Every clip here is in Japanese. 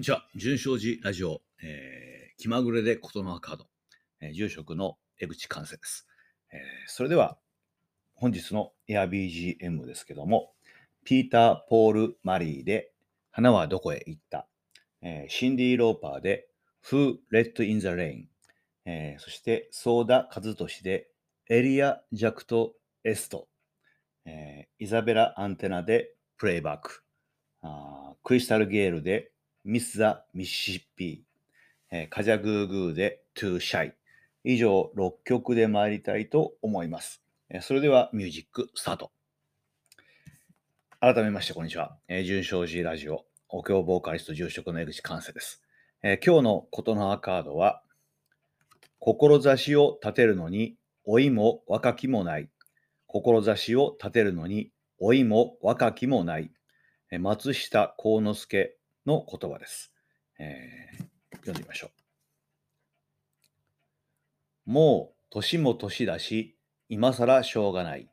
んにちは。順正寺ラヂオ、えー、気まぐれでことの葉カード、えー、住職の江口寛生です、えー。それでは、本日の AirBGM ですけども、ピーター・ポール・マリーで、花はどこへ行った、えー、シンディ・ローパーで、Who Let in the Rain、えー、そして、ソーダ・カズトシで、 Alea Jacta Est、えー、イザベラ・アンテナで、プレイバック、あクリスタル・ゲールで、ミス・ザ・ミシシッピー、えー、カジャグーグーでトゥーシャイ。以上6曲で参りたいと思います。えー、それではミュージックスタート。改めましてこんにちは。えー、純正寺ラジオ、お経ボーカリスト住職の江口寛生です。えー、今日のことの葉カードは、志を立てるのに老いも若きもない。志を立てるのに老いも若きもない。松下幸之助の言葉です。えー、読んでみましょう。もう年も年だし、今更しょうがない。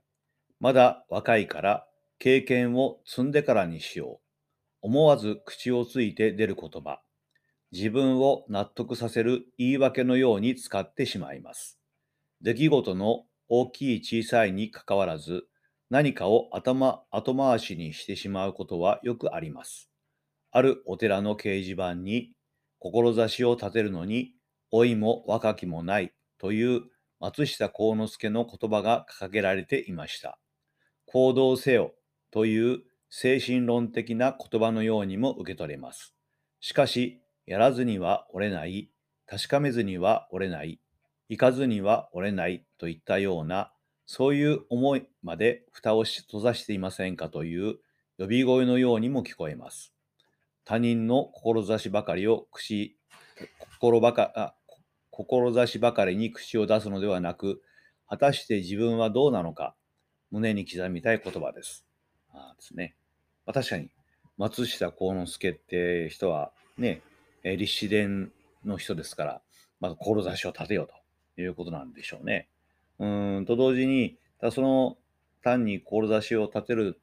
まだ若いから経験を積んでからにしよう。思わず口をついて出る言葉。自分を納得させる言い訳のように使ってしまいます。出来事の大きい小さいにかかわらず、何かを頭後回しにしてしまうことはよくあります。あるお寺の掲示板に、志を立てるのに、老いも若きもないという松下幸之助の言葉が掲げられていました。行動せよという精神論的な言葉のようにも受け取れます。しかし、やらずには折れない、確かめずには折れない、行かずには折れないといったような、そういう思いまで蓋を閉ざしていませんかという呼び声のようにも聞こえます。他人の志ばかりを口、心ばか、あ志ばかりに口を出すのではなく、果たして自分はどうなのか、胸に刻みたい言葉です。あですね。ま、確かに、松下幸之助って人はね、立志伝の人ですから、まず志を立てようということなんでしょうね。うんと同時に、たその単に志を立てる、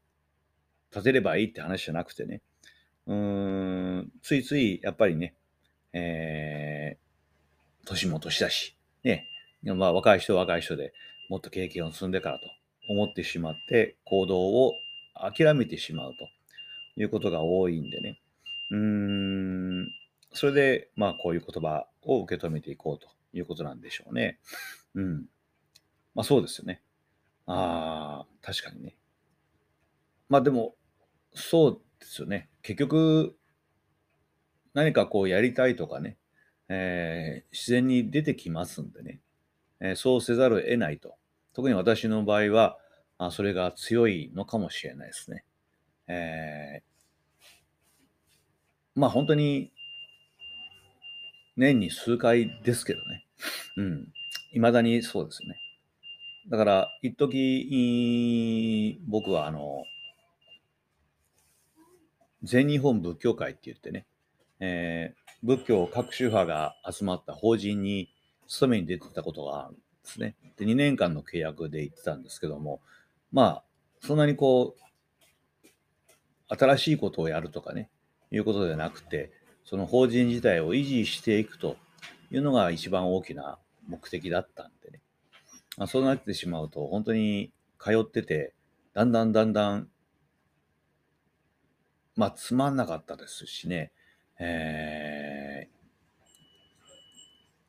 立てればいいって話じゃなくてね、うん、ついついやっぱりね、えー、年も年だし、ね、まあ若い人は若い人でもっと経験を積んでからと思ってしまって行動を諦めてしまうということが多いんでね。うーん、それで、まあこういう言葉を受け止めていこうということなんでしょうね。うん。まあそうですよね。ああ、確かにね。まあでも、そうですよね。結局、何かこうやりたいとかね、えー、自然に出てきますんでね、えー、そうせざるを得ないと。特に私の場合は、あそれが強いのかもしれないですね。えー、まあ本当に年に数回ですけどね。うん。未だにそうですよね。だから、一時僕はあの、全日本仏教会って言ってね、えー、仏教各宗派が集まった法人に勤めに出てたことがあるんですね。で、2年間の契約で行ってたんですけども、まあ、そんなにこう、新しいことをやるとかね、いうことではなくて、その法人自体を維持していくというのが一番大きな目的だったんでね。まあ、そうなってしまうと、本当に通ってて、だんだんだんだんまあ、つまんなかったですしね、え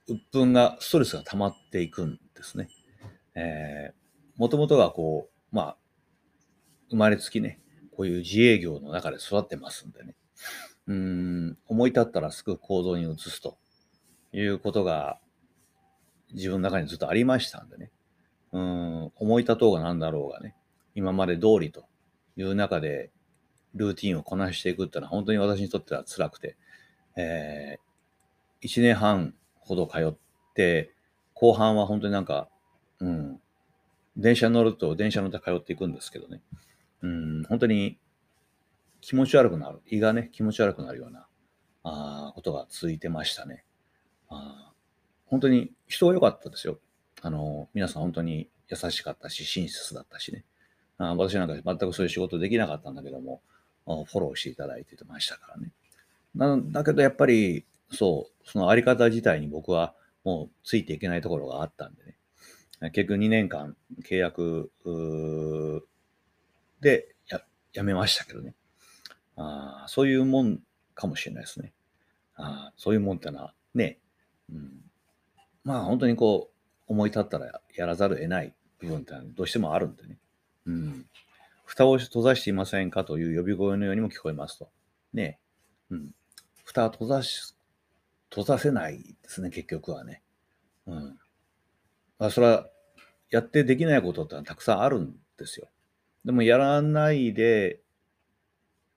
ー、鬱憤が、ストレスが溜まっていくんですね。えー、もともとがこう、まあ、生まれつきね、こういう自営業の中で育ってますんでね、うん、思い立ったらすぐ行動に移すということが自分の中にずっとありましたんでね、うん、思い立とうが何だろうがね、今まで通りという中でルーティンをこなしていくっていうのは本当に私にとっては辛くて、えー、1年半ほど通って、後半は本当になんか、うん、電車に乗ると電車乗って通っていくんですけどね、うん、本当に気持ち悪くなる、胃がね、気持ち悪くなるようなあことが続いてましたね。あ本当に人が良かったですよ。あの、皆さん本当に優しかったし、親切だったしね。あ私なんか全くそういう仕事できなかったんだけども、フォローしていただいてましたからね。なんだけどやっぱり、そう、そのあり方自体に僕はもうついていけないところがあったんでね。結局2年間契約でややめましたけどね。あそういうもんかもしれないですね。あそういうもんってのはね、うん、まあ本当にこう思い立ったらやらざるを得ない部分ってどうしてもあるんでね。うん。蓋を閉ざしていませんかという呼び声のようにも聞こえますと。ね。うん。蓋は閉ざし、閉ざせないですね、結局はね。うん。あそれは、やってできないことってたくさんあるんですよ。でも、やらないで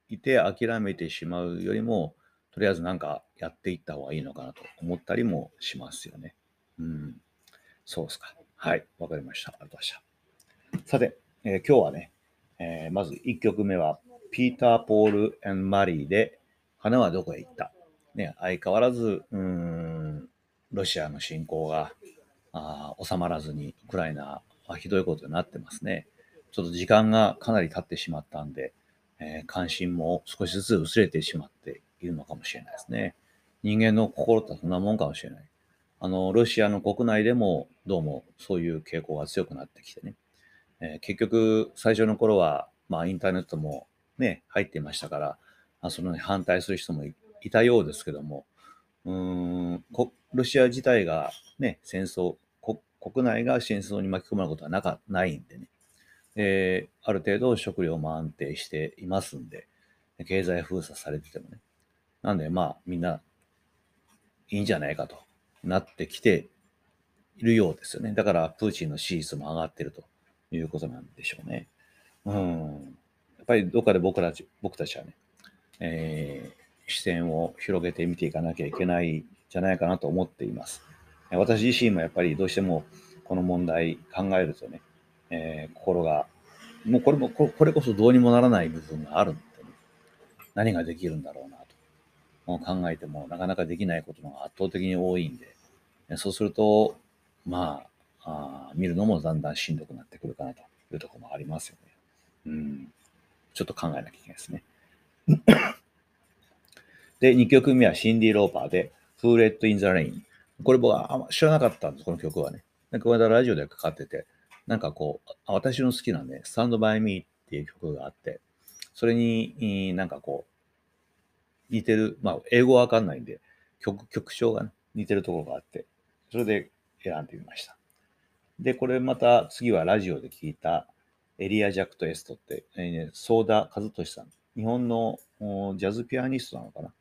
いて諦めてしまうよりも、とりあえずなんかやっていった方がいいのかなと思ったりもしますよね。うん。そうですか。はい。わかりました。ありがとうございました。さて、えー、今日はね、えー、まず1曲目は、ピーター・ポール・エン・マリーで、花はどこへ行った？ね、相変わらず、うん、ロシアの侵攻があ収まらずに、ウクライナはひどいことになってますね。ちょっと時間がかなり経ってしまったんで、えー、関心も少しずつ薄れてしまっているのかもしれないですね。人間の心ってそんなもんかもしれない。あの、ロシアの国内でもどうもそういう傾向が強くなってきてね。えー、結局、最初の頃は、まあ、インターネットもね、入っていましたから、あその、反対する人もいたようですけども、うんロシア自体がね、戦争、国内が戦争に巻き込まれることはなかないんでね、えー、ある程度食料も安定していますんで、経済封鎖されててもね。なんで、まあ、みんないいんじゃないかとなってきているようですよね。だから、プーチンの支持率も上がってるということなんでしょうね。うん。やっぱりどっかで僕たち僕たちはね、えー、視点を広げて見ていかなきゃいけないんじゃないかなと思っています。私自身もやっぱりどうしてもこの問題考えるとね、えー、心が、もうこれもこれこそどうにもならない部分があるんで、ね、何ができるんだろうなと。もう考えてもなかなかできないことが圧倒的に多いんで、そうすると、まあ、あ見るのもだんだんしんどくなってくるかなというところもありますよね。うん。ちょっと考えなきゃいけないですね。で、2曲目はシンディ・ローパーで、Who Let in the Rain。これ僕は知らなかったんです、この曲はね。なんかこの間ラジオでかかってて、なんかこう、私の好きなね、スタンドバイミーっていう曲があって、それになんかこう、似てる、まあ、英語わかんないんで、曲、曲調がね、似てるところがあって、それで選んでみました。で、これまた次はラジオで聞いたエリア・ジャクト・エストって、えーね、ソーダ・カズトシさん。日本のジャズピアニストなのかな？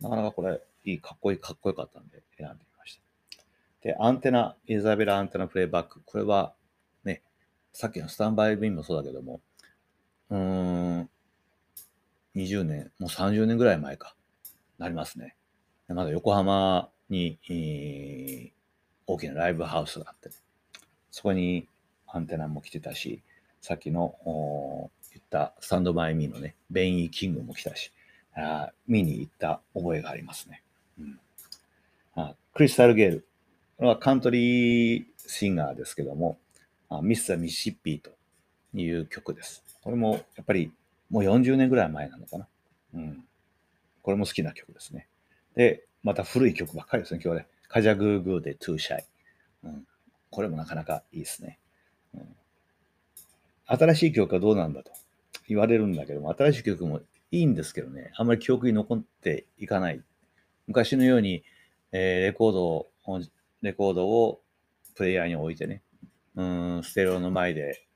なかなかこれ、いい、かっこいい、かっこよかったんで選んでみました。で、アンテナ、イザベラ・アンテナ・プレイバック。これは、ね、さっきのスタンバイビンもそうだけども、うーん、20年、もう30年ぐらい前か、なりますね。まだ横浜に、えー、大きなライブハウスがあって、そこにアンテナも来てたし、さっきの言ったスタンドバイミーのね、ベンイー・キングも来たし、あ見に行った覚えがありますね。うん、あクリスタル・ゲール。これはカントリーシンガーですけども、ミスター・ミシッピーという曲です。これもやっぱりもう40年ぐらい前なのかな。うん。これも好きな曲ですね。で、また古い曲ばっかりですね、今日ね。カジャグーグーでトゥーシャイ。うん。これもなかなかいいですね。うん、新しい曲はどうなんだと言われるんだけども、新しい曲もいいんですけどね、あんまり記憶に残っていかない。昔のように、えー、レコードを、レコードをプレイヤーに置いてね、うん、ステレオの前で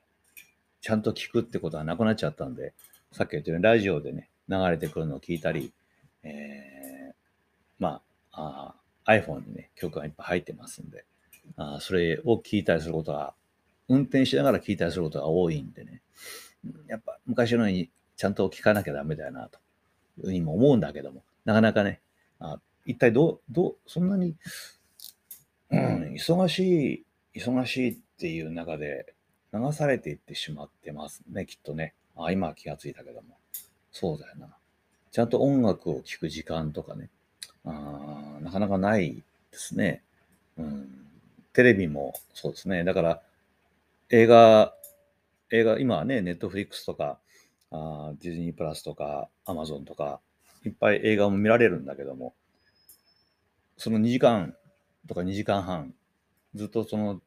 ちゃんと聞くってことはなくなっちゃったんで、さっき言ったようにラジオでね、流れてくるのを聞いたり、えー、まああ、iPhone にね、曲がいっぱい入ってますんで、あそれを聞いたりすることが、運転しながら聞いたりすることが多いんでね、やっぱ昔のようにちゃんと聞かなきゃダメだよな、というふうにも思うんだけども、なかなかね、あ一体どう、どう、そんなに、うん、忙しい、忙しいっていう中で流されていってしまってますね、きっとね。あ、今は気がついたけども。そうだよな。ちゃんと音楽を聴く時間とかね、あなかなかないですね。うん。テレビもそうですね。だから、映画、映画、今はね、ネットフリックスとか、あディズニープラスとか、アマゾンとか、いっぱい映画も見られるんだけども、その2時間とか2時間半、ずっとその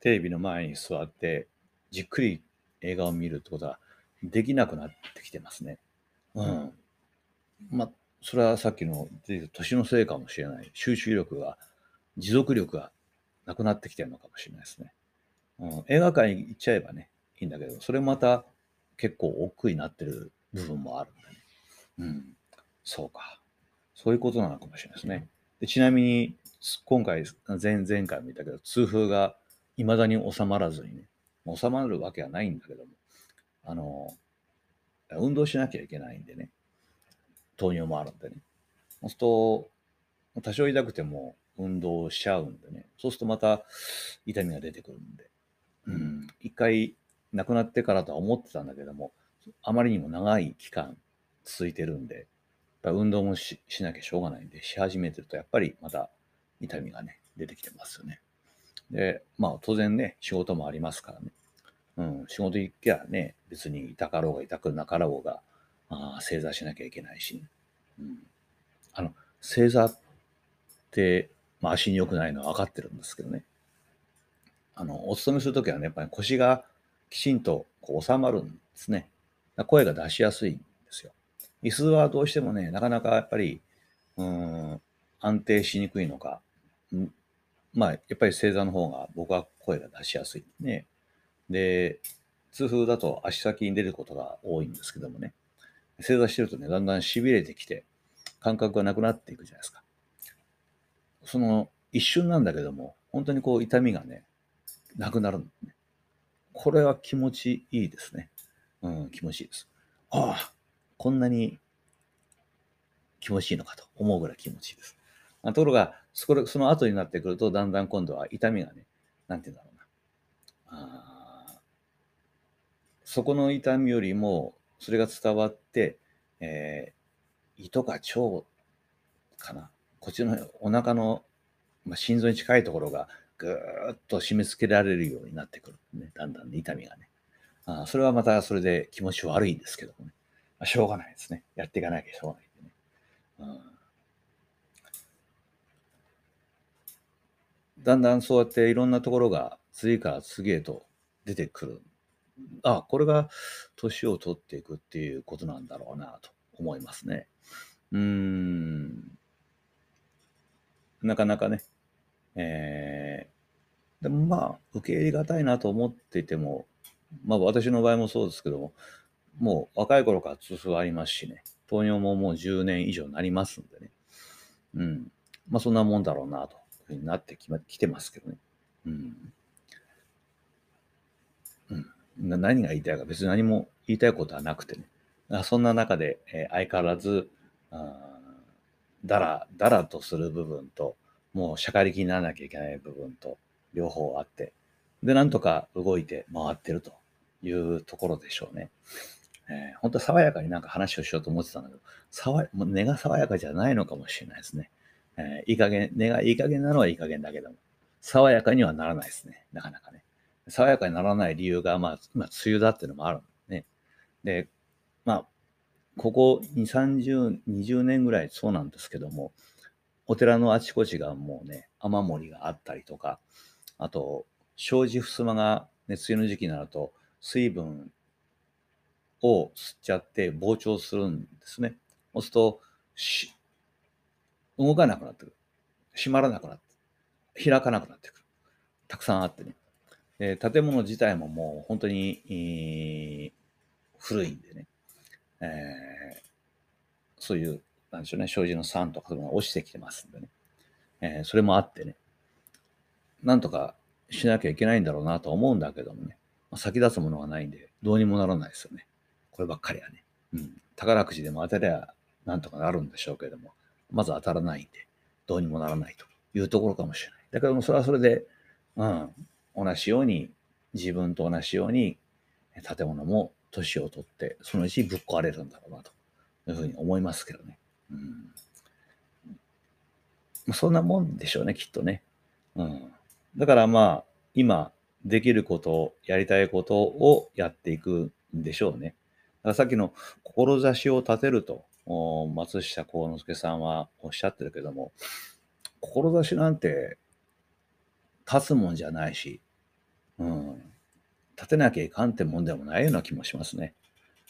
テレビの前に座って、じっくり映画を見るってことはできなくなってきてますね。うん。まあ、それはさっきの年のせいかもしれない。集中力が、持続力がなくなってきてるのかもしれないですね。うん、映画館に行っちゃえばね、いいんだけど、それまた結構億劫になってる部分もあるんだね。うん。そうか。そういうことなのかもしれないですね。でちなみに、今回、前々回も言ったけど、痛風が未だに収まらずにね、収まるわけはないんだけども、あの、運動しなきゃいけないんでね、糖尿もあるんでね。そうすると、多少痛くても運動しちゃうんでね、そうするとまた痛みが出てくるんで、うん、一回亡くなってからとは思ってたんだけども、あまりにも長い期間続いてるんで、やっぱ運動もしなきゃしょうがないんで、し始めてるとやっぱりまた痛みがね、出てきてますよね。で、まあ当然ね、仕事もありますからね。うん、仕事行きゃね、別に痛かろうが痛くなかろうが、あ正座しなきゃいけないし、うん、あの、正座って、まあ足に良くないのは分かってるんですけどね。あの、お勤めするときはね、やっぱり腰がきちんとこう収まるんですね。声が出しやすいんですよ。椅子はどうしてもね、なかなかやっぱり、うん、安定しにくいのか、まあ、やっぱり正座の方が僕は声が出しやすいね。で、痛風だと足先に出ることが多いんですけどもね、正座してるとね、だんだん痺れてきて、感覚がなくなっていくじゃないですか。その一瞬なんだけども、本当にこう痛みがね、なくなるんね。これは気持ちいいですね。うん、気持ちいいです。ああ、こんなに気持ちいいのかと思うぐらい気持ちいいです。ところが、それその後になってくると、だんだん今度は痛みがね、なんて言うんだろうな。あそこの痛みよりも、それが伝わって、えー、胃とか腸かな。こっちのお腹の、まあ、心臓に近いところがぐーっと締め付けられるようになってくる、ね。だんだん、ね、痛みがね。あそれはまたそれで気持ち悪いんですけどもね。まあ、しょうがないですね。やっていかなきゃしょうがないね。うんだんだんそうやっていろんなところが次から次へと出てくる。あ、これが年を取っていくっていうことなんだろうなと思いますね。うーん。なかなかね、えー、でもまあ、受け入れがたいなと思っていても、まあ私の場合もそうですけども、もう若い頃から痛風ありますしね、糖尿ももう10年以上になりますんでね。うん。まあそんなもんだろうなとふうになってき,、ま、きてますけどね。うん。うん。何が言いたいか別に何も言いたいことはなくてね。そんな中で、えー、相変わらず、あだら、だらとする部分と、もうしゃかりきにならなきゃいけない部分と、両方あって、で、なんとか動いて回ってるというところでしょうね。えー、本当は爽やかになんか話をしようと思ってたんだけど、爽もう根が爽やかじゃないのかもしれないですね。えー、いい加減、根がいい加減なのはいい加減だけども、爽やかにはならないですね。なかなかね。爽やかにならない理由が、まあ、今、梅雨だっていうのもあるんね。で、ここ2、30、20年ぐらいそうなんですけども、お寺のあちこちがもうね、雨漏りがあったりとか、あと、障子襖が、ね、梅雨の時期になると、水分を吸っちゃって膨張するんですね。そうすると、動かなくなってくる。閉まらなくなって、開かなくなってくる。たくさんあってね。で建物自体ももう本当に、えー、古いんでね、えー、そういう、なんでしょうね、障子の酸とかそういうのが落ちてきてますんでね、えー、それもあってね、なんとかしなきゃいけないんだろうなと思うんだけどもね、まあ、先立つものがないんで、どうにもならないですよね。こればっかりはね。うん。宝くじでも当たりゃなんとかなるんでしょうけども、まず当たらないんで、どうにもならないというところかもしれない。だけども、それはそれで、うん、同じように、自分と同じように、建物も年を取って、そのうちぶっ壊れるんだろうな、というふうに思いますけどね。うん。そんなもんでしょうね、きっとね。うん。だからまあ、今、できることを、やりたいことをやっていくんでしょうね。だからさっきの志を立てると松下幸之助さんはおっしゃってるけども、志なんて立つもんじゃないし、うん、てなきゃいかんってもんでもないような気もしますね。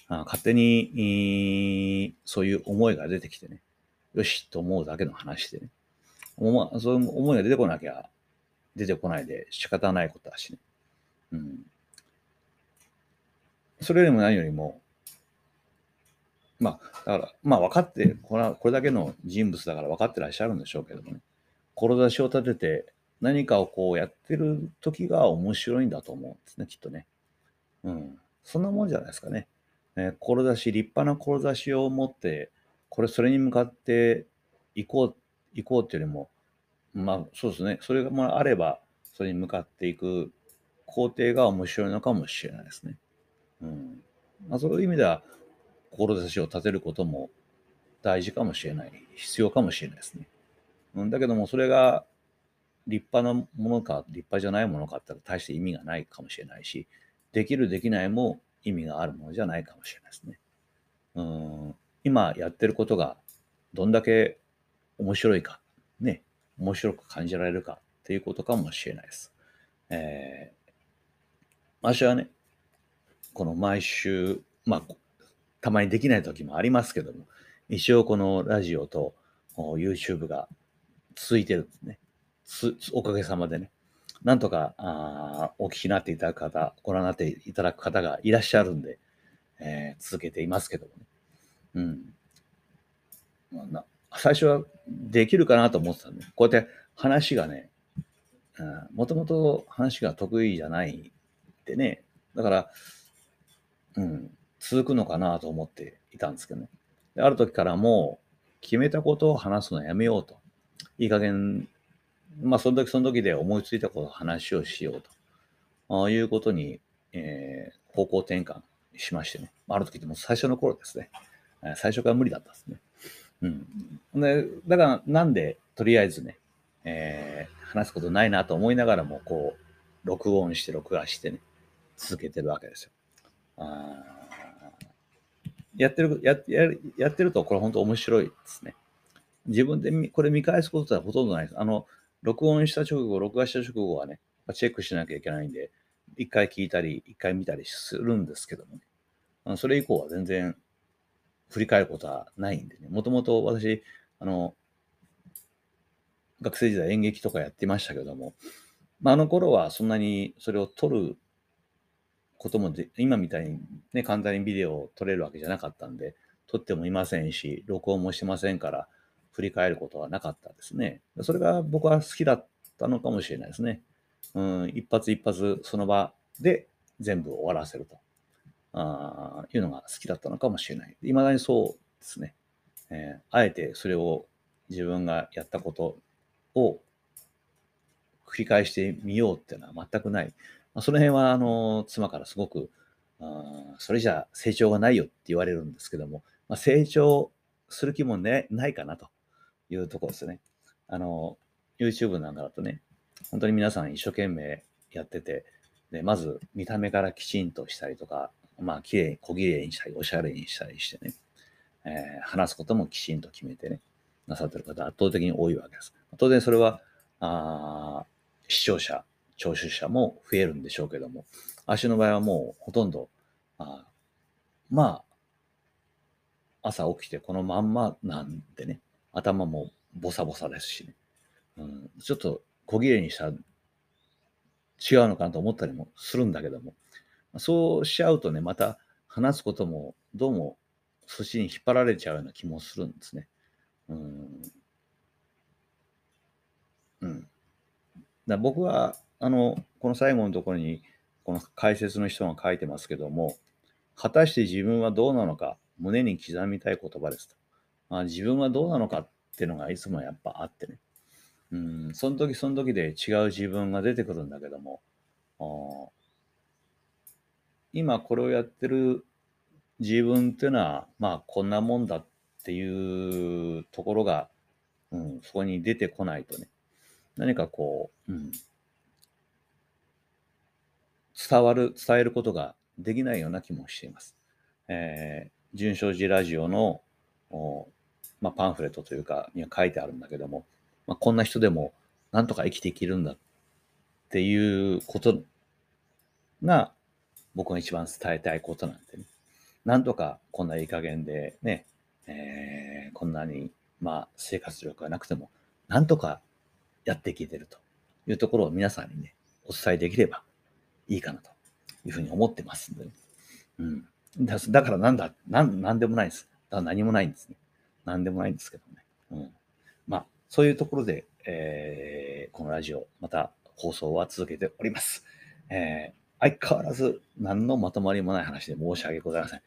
あ勝手に、そういう思いが出てきてね、よしと思うだけの話でね。そういう思いが出てこなきゃ、出てこないで仕方ないことだしね。うん。それよりも何よりも、まあ、だから、まあ分かって、これこれだけの人物だから分かってらっしゃるんでしょうけどもね。志を立てて何かをこうやってる時が面白いんだと思うんですね、きっとね。うん。そんなもんじゃないですかね。えー、志、立派な志を持って、これ、それに向かって行こう、行こうっていうよりも、まあ、そうですね。それがもあれば、それに向かっていく工程が面白いのかもしれないですね。うん。まあ、そういう意味では、志を立てることも大事かもしれない。必要かもしれないですね。うん、だけども、それが立派なものか、立派じゃないものかって大して意味がないかもしれないし、できる、できないも意味があるものじゃないかもしれないですね。うん、今やってることがどんだけ面白いか、ね、面白く感じられるかっていうことかもしれないです。えー、私はね、この毎週、まあ、たまにできない時もありますけども、一応このラジオと YouTube が続いてるんですね。おかげさまでね。なんとかあお聞きになっていただく方、ご覧になっていただく方がいらっしゃるんで、えー、続けていますけどもね。うん。まあ、な最初はできるかなと思ってたんで、こうやって話がね、もともと話が得意じゃないでね、だから、うん、続くのかなと思っていたんですけどね。ある時からもう決めたことを話すのやめようと。いい加減まあ、その時その時で思いついたことを話をしようということに、えー、方向転換しましてね。ある時でも最初の頃ですね。最初から無理だったんですね。うん。で、だから、なんで、とりあえずね、えー、話すことないなと思いながらも、こう、録音して、録画してね、続けてるわけですよ。あやってるやや、やってると、これ本当面白いですね。自分でこれ見返すことはほとんどないです。あの、録音した直後、録画した直後はね、チェックしなきゃいけないんで、一回聞いたり、一回見たりするんですけどもね。それ以降は全然振り返ることはないんでね。もともと私、あの、学生時代演劇とかやってましたけども、まあ、あの頃はそんなにそれを撮ることもで、今みたいにね、簡単にビデオを撮れるわけじゃなかったんで、撮ってもいませんし、録音もしてませんから、振り返ることはなかったですね。それが僕は好きだったのかもしれないですね。うん、一発一発その場で全部終わらせるとあいうのが好きだったのかもしれない。いまだにそうですね、えー、あえてそれを自分がやったことを繰り返してみようっていうのは全くない。まあ、その辺はあの妻からすごくあそれじゃ成長がないよって言われるんですけども、まあ、成長する気も、ね、ないかなというところですね。あの、YouTube なんかだとね、本当に皆さん一生懸命やってて、で、まず見た目からきちんとしたりとか、まあ、綺麗に、小綺麗にしたり、おしゃれにしたりしてね、えー、話すこともきちんと決めてね、なさってる方圧倒的に多いわけです。当然それは、あ視聴者、聴取者も増えるんでしょうけども、足の場合はもうほとんど、あまあ、朝起きてこのまんまなんでね、頭もボサボサですしね。うん、ちょっと小綺麗にしたら違うのかなと思ったりもするんだけども、そうしちゃうとね、また話すこともどうもそっちに引っ張られちゃうような気もするんですね。うん。うん。だ僕は、あの、この最後のところに、この解説の人が書いてますけども、果たして自分はどうなのか、胸に刻みたい言葉ですと。まあ、自分はどうなのかっていうのがいつもやっぱあってね。うん、その時その時で違う自分が出てくるんだけども、今これをやってる自分っていうのは、まあこんなもんだっていうところが、うん、そこに出てこないとね、何かこう、うん、伝わる、伝えることができないような気もしています。えー、純正寺ラジオのまあ、パンフレットというかには書いてあるんだけども、まあ、こんな人でもなんとか生きていけるんだっていうことが僕が一番伝えたいことなんでね。なんとかこんないい加減でね、えー、こんなにまあ生活力がなくても、なんとかやっていけてるというところを皆さんにね、お伝えできればいいかなというふうに思ってますんで、ね、うん。だからなんだ、なん、なんでもないです。だから何もないんですね。なんでもないんですけどね。うん。まあ、そういうところで、えー、このラジオ、また放送は続けております。えー、相変わらず何のまとまりもない話で申し訳ございません。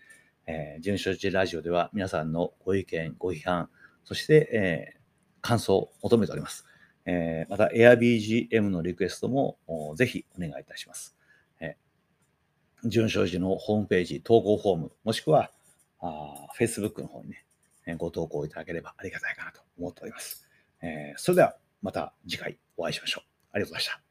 えー、純所知ラジオでは皆さんのご意見、ご批判、そして、えー、感想を求めております。えー、また AirBGM のリクエストもぜひお願いいたします。えー、純正寺のホームページ、投稿フォーム、もしくはあ Facebook の方にね、ご投稿いただければありがたいかなと思っております。えー、それではまた次回お会いしましょう。ありがとうございました。